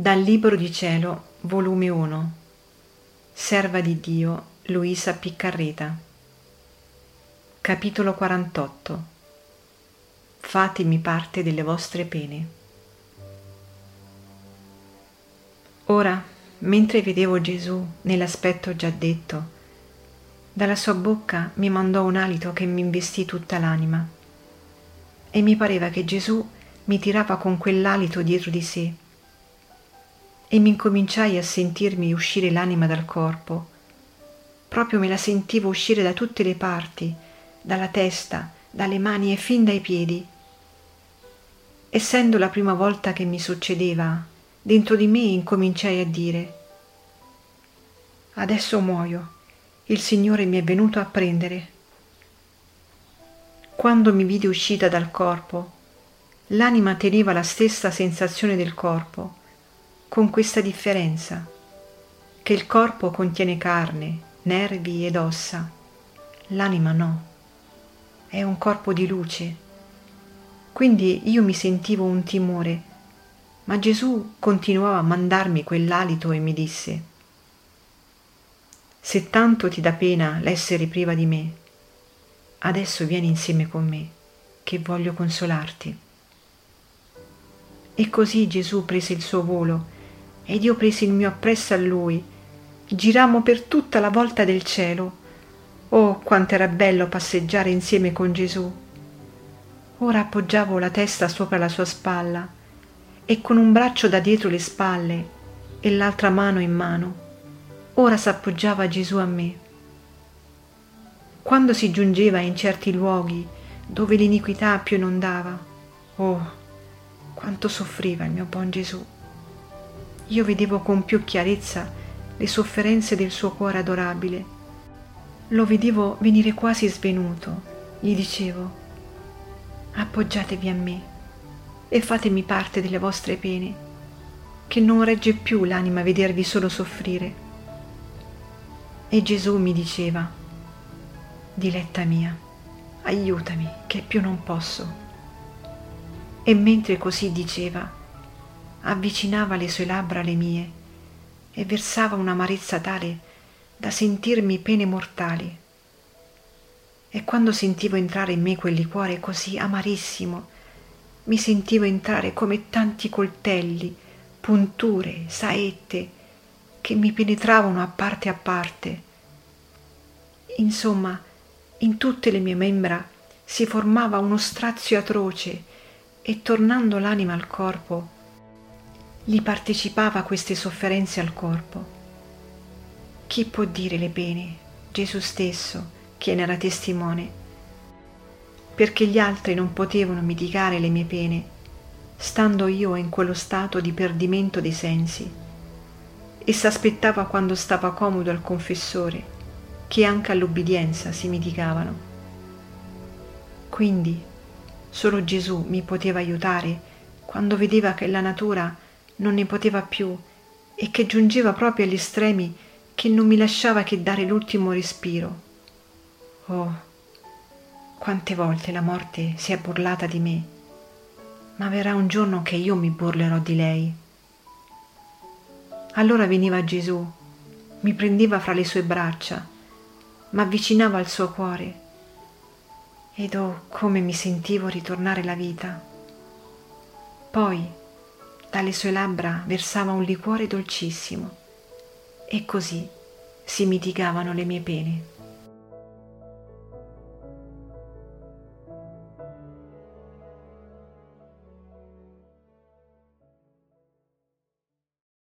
Dal Libro di Cielo, volume 1, Serva di Dio, Luisa Piccarreta. Capitolo 48. Fatemi parte delle vostre pene. Ora, mentre vedevo Gesù nell'aspetto già detto, dalla sua bocca mi mandò un alito che mi investì tutta l'anima. E mi pareva che Gesù mi tirava con quell'alito dietro di sé e mi incominciai a sentirmi uscire l'anima dal corpo. Proprio me la sentivo uscire da tutte le parti, dalla testa, dalle mani e fin dai piedi. Essendo la prima volta che mi succedeva, dentro di me incominciai a dire Adesso muoio, il Signore mi è venuto a prendere. Quando mi vidi uscita dal corpo, l'anima teneva la stessa sensazione del corpo, con questa differenza, che il corpo contiene carne, nervi ed ossa, l'anima no, è un corpo di luce. Quindi io mi sentivo un timore, ma Gesù continuava a mandarmi quell'alito e mi disse, se tanto ti dà pena l'essere priva di me, adesso vieni insieme con me, che voglio consolarti. E così Gesù prese il suo volo ed io presi il mio appresso a lui. Girammo per tutta la volta del cielo. Oh, quanto era bello passeggiare insieme con Gesù. Ora appoggiavo la testa sopra la sua spalla e con un braccio da dietro le spalle e l'altra mano in mano, ora s'appoggiava Gesù a me. Quando si giungeva in certi luoghi dove l'iniquità più inondava, oh, quanto soffriva il mio buon Gesù io vedevo con più chiarezza le sofferenze del suo cuore adorabile. Lo vedevo venire quasi svenuto. Gli dicevo, appoggiatevi a me e fatemi parte delle vostre pene, che non regge più l'anima vedervi solo soffrire. E Gesù mi diceva, diletta mia, aiutami, che più non posso. E mentre così diceva, avvicinava le sue labbra alle mie e versava un'amarezza tale da sentirmi pene mortali. E quando sentivo entrare in me quel liquore così amarissimo, mi sentivo entrare come tanti coltelli, punture, saette, che mi penetravano a parte a parte. Insomma, in tutte le mie membra si formava uno strazio atroce e tornando l'anima al corpo, gli partecipava queste sofferenze al corpo. Chi può dire le pene? Gesù stesso, che ne era testimone, perché gli altri non potevano mitigare le mie pene, stando io in quello stato di perdimento dei sensi. E s'aspettava quando stava comodo al confessore, che anche all'ubbidienza si mitigavano. Quindi solo Gesù mi poteva aiutare quando vedeva che la natura non ne poteva più e che giungeva proprio agli estremi che non mi lasciava che dare l'ultimo respiro. Oh, quante volte la morte si è burlata di me, ma verrà un giorno che io mi burlerò di lei. Allora veniva Gesù, mi prendeva fra le sue braccia, m'avvicinava al suo cuore ed oh come mi sentivo ritornare la vita. Poi dalle sue labbra versava un liquore dolcissimo e così si mitigavano le mie pene.